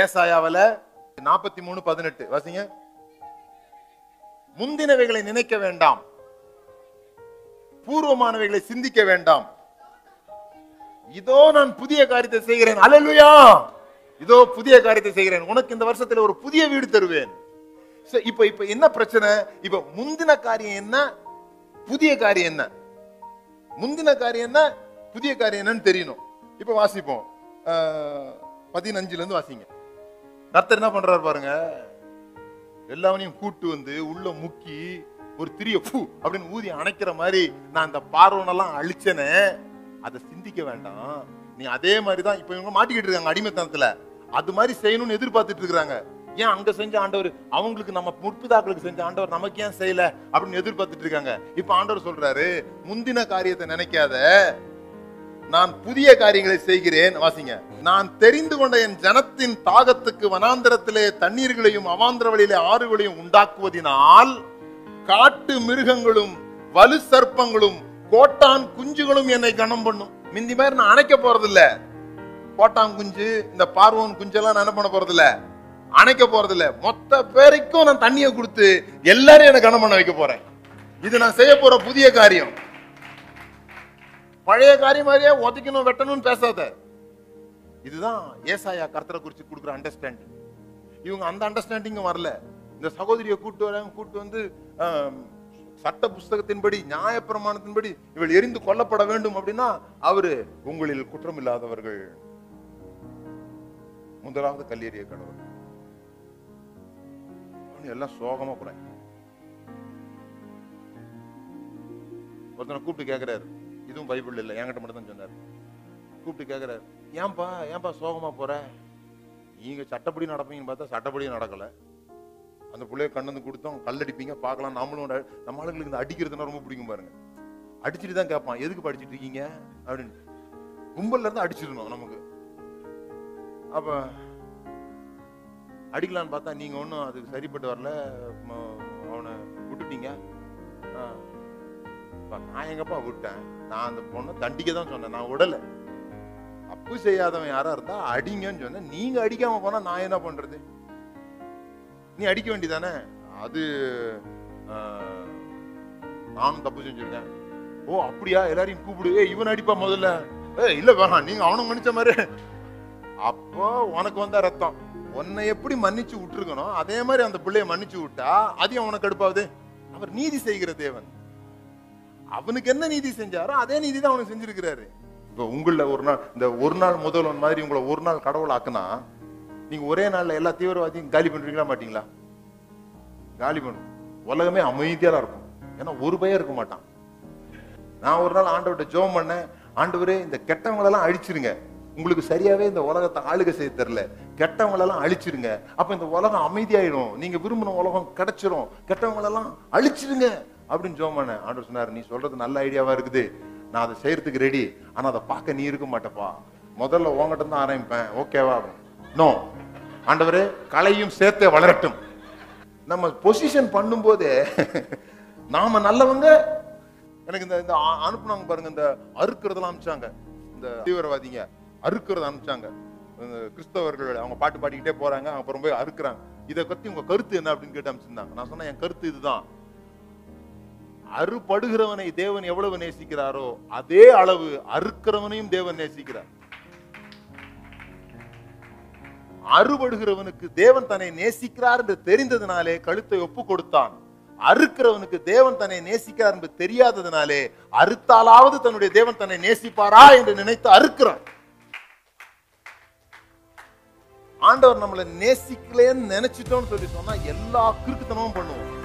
ஏசாயாவில நாற்பத்தி மூணு பதினெட்டு. வாசிங்க. முந்தினவைகளை நினைக்க வேண்டாம். பூர்வமானவைகளை சிந்திக்க வேண்டாம். இதோ நான் புதிய காரியத்தை செய்கிறேன். அலலுயா இதோ புதிய காரியத்தை செய்கிறேன். உனக்கு இந்த வருஷத்துல ஒரு புதிய வீடு தருவேன். இப்ப இப்ப என்ன பிரச்சனை? இப்ப முந்தின காரியம் என்ன? புதிய காரியம் என்ன? முந்தின காரியம் என்ன? புதிய காரியம் என்னன்னு தெரியணும். இப்ப வாசிப்போம். பதினஞ்சுல இருந்து வாசிங்க. கர்த்தர் என்ன பண்றாரு பாருங்க? எல்லாவனையும் கூட்டு வந்து உள்ள முக்கி ஒரு திரிய பூ அப்படின்னு ஊதி அணைக்கிற மாதிரி நான் அந்த பார்வனெல்லாம் அழிச்சனே அதை சிந்திக்க வேண்டாம். நீ அதே மாதிரி தான் இப்போ இவங்க மாட்டிக்கிட்டு இருக்காங்க அடிமைத்தனத்துல. அது மாதிரி செய்யணும்னு எதிர்பார்த்துட்டு இருக்காங்க ஏன் அங்க செஞ்ச ஆண்டவர் அவங்களுக்கு நம்ம முற்பிதாக்களுக்கு செஞ்ச ஆண்டவர் நமக்கு ஏன் செய்யல அப்படின்னு எதிர்பார்த்துட்டு இருக்காங்க? இப்ப ஆண்டவர் சொல்றாரு முந்தின காரியத்தை நினைக்காத நான் புதிய காரியங்களை செய்கிறேன். வாசிங்க. நான் தெரிந்து கொண்ட என் ஜனத்தின் தாகத்துக்கு வனாந்திரத்திலே தண்ணீர்களையும் அவாந்திர வழியிலே ஆறுகளையும் உண்டாக்குவதினால் காட்டு மிருகங்களும் வலு சர்ப்பங்களும் கோட்டான் குஞ்சுகளும் என்னை கனம் பண்ணும். மிந்தி மாதிரி நான் அணைக்க போறது இல்ல கோட்டான் குஞ்சு இந்த பார்வன் குஞ்செல்லாம் நான் என்ன பண்ண போறது இல்ல அணைக்க போறது இல்ல மொத்த பேருக்கும் நான் தண்ணியை கொடுத்து எல்லாரும் என்னை கனம் பண்ண வைக்க போறேன். இது நான் செய்ய போற புதிய காரியம். பழைய காரியம் மாதிரியே ஒதைக்கணும் வெட்டணும்னு பேசாத. இதுதான் ஏசாயா கர்த்தரை குறித்து கொடுக்குற அண்டர்ஸ்டாண்டிங் இவங்க அந்த அண்டர்ஸ்டாண்டிங்கும் வரல. இந்த சகோதரியை கூட்டு வராங்க கூட்டு வந்து சட்ட புஸ்தகத்தின்படி நியாயப்பிரமாணத்தின்படி இவள் எரிந்து கொல்லப்பட வேண்டும் அப்படின்னா அவரு உங்களில் குற்றம் இல்லாதவர்கள் முதலாவது கல்லீரிய கடவுள் எல்லாம் சோகமா கூட ஒருத்தனை கூப்பிட்டு கேட்கிறாரு இதுவும் பைபிள் இல்லை. என்கிட்ட மட்டும் தான் சொன்னார். கூப்பிட்டு கேட்குறாரு ஏன்பா ஏன்பா சோகமா போற? நீங்கள் சட்டப்படி நடப்பீங்கன்னு பார்த்தா சட்டப்படியும் நடக்கலை. அந்த பிள்ளைய கண்ணு வந்து கொடுத்தோம். கல்லடிப்பீங்க பார்க்கலாம். நம்மளும் நம்ம ஆளுங்களுக்கு இந்த அடிக்கிறதுனா ரொம்ப பிடிக்கும் பாருங்க. அடிச்சுட்டு தான் கேட்பான் எதுக்கு படிச்சுட்டு இருக்கீங்க? அப்படின்னு. கும்பல்ல இருந்து அடிச்சிடணும் நமக்கு. அப்ப அடிக்கலான்னு பார்த்தா நீங்க ஒன்றும் அதுக்கு சரிப்பட்டு வரல. அவனை விட்டுட்டீங்க. அப்பா, நான் எங்கப்பா விட்டேன்? நான் அந்த பொண்ணை தண்டிக்க தான் சொன்னேன். நான் விடலை. தப்பு செய்யாதவன் யாரா இருந்தா அடிங்கன்னு சொன்னேன். நீங்க அடிக்காம போனா நான் என்ன பண்றது? நீ அடிக்க வேண்டியதானே? அது நானும் தப்பு செஞ்சிருக்கேன். ஓ அப்படியா? எல்லாரையும் கூப்பிடு. ஏய் இவன் அடிப்பா முதல்ல. ஏய் இல்ல வேணாம் நீங்க அவனும் மன்னிச்ச மாதிரி. அப்போ உனக்கு வந்தா ரத்தம். உன்னை எப்படி மன்னிச்சு விட்டுருக்கணும்? அதே மாதிரி அந்த பிள்ளைய மன்னிச்சு விட்டா அதையும் அவனுக்கு அடுப்பாவது அவர் நீதி செய்கிற தேவன். அவனுக்கு என்ன நீதி செஞ்சாரோ அதே நீதி தான் அவனுக்கு செஞ்சிருக்கிறாரு. இப்போ உங்களில் ஒரு நாள் இந்த ஒரு நாள் முதல்வன் மாதிரி உங்களை ஒரு நாள் கடவுள் ஆக்குனா நீங்க ஒரே நாள்ல எல்லா தீவிரவாதியும் காலி பண்றீங்களா மாட்டீங்களா? காலி பண்ணும். உலகமே அமைதியாக இருக்கும். ஏன்னா ஒரு பயம் இருக்க மாட்டான். நான் ஒரு நாள் ஆண்டவர்கிட்ட ஜோம் பண்ணேன். ஆண்டவரே இந்த கெட்டவங்களெல்லாம் அழிச்சிருங்க. உங்களுக்கு சரியாவே இந்த உலகத்தை ஆளுகை செய்ய தெரியல. கெட்டவங்களெல்லாம் அழிச்சிருங்க. அப்ப இந்த உலகம் அமைதியாயிடும். நீங்க விரும்பின உலகம் கிடைச்சிரும். கெட்டவங்களெல்லாம் அழிச்சிருங்க. அப்படின்னு ஜெபம் பண்ணேன் ஆண்டவர் சொன்னார் நீ சொல்றது நல்ல ஐடியாவா இருக்குது. நான் அதை செய்யறதுக்கு ரெடி ஆனா அதை பார்க்க நீ இருக்க மாட்டப்பா. முதல்ல உங்ககிட்ட தான் ஆரம்பிப்பேன். ஓகேவா நோ ஆண்டவரே கலையும் சேர்த்தே வளரட்டும். நம்ம பொசிஷன் பண்ணும்போதே நாம நல்லவங்க எனக்கு இந்த இந்த அனுப்புனாங்க பாருங்க இந்த அறுக்கிறதெல்லாம் அனுப்பிச்சாங்க. இந்த தீவிரவாதிங்க அறுக்கிறத அனுப்பிச்சாங்க. இந்த கிறிஸ்தவர்கள் அவங்க பாட்டு பாடிக்கிட்டே போறாங்க அப்புறம் போய் அறுக்குறாங்க. இதை பத்தி உங்க கருத்து என்ன அப்படின்னு கேட்டு அனுப்பிச்சிருந்தாங்க. நான் சொன்னேன் என் கருத்து இதுதான். அறுபடுகிறவனை தேவன் எவ்வளவு நேசிக்கிறாரோ அதே அளவு அறுக்கிறவனையும் தேவன் நேசிக்கிறார். அறுபடுகிறவனுக்கு தேவன் தன்னை நேசிக்கிறார் என்று தெரிந்ததினாலே கழுத்தை ஒப்பு கொடுத்தான். அறுக்கிறவனுக்கு தேவன் தன்னை நேசிக்கிறார் என்று தெரியாததினாலே அறுத்தாலாவது தன்னுடைய தேவன் தன்னை நேசிப்பாரா என்று நினைத்து அறுக்கிறான் ஆண்டவர் நம்மளை நேசிக்கலேன்னு நினைச்சிட்டோம்னு சொல்லி சொன்னா எல்லா கிறுக்குத்தனமும் பண்ணுவோம்.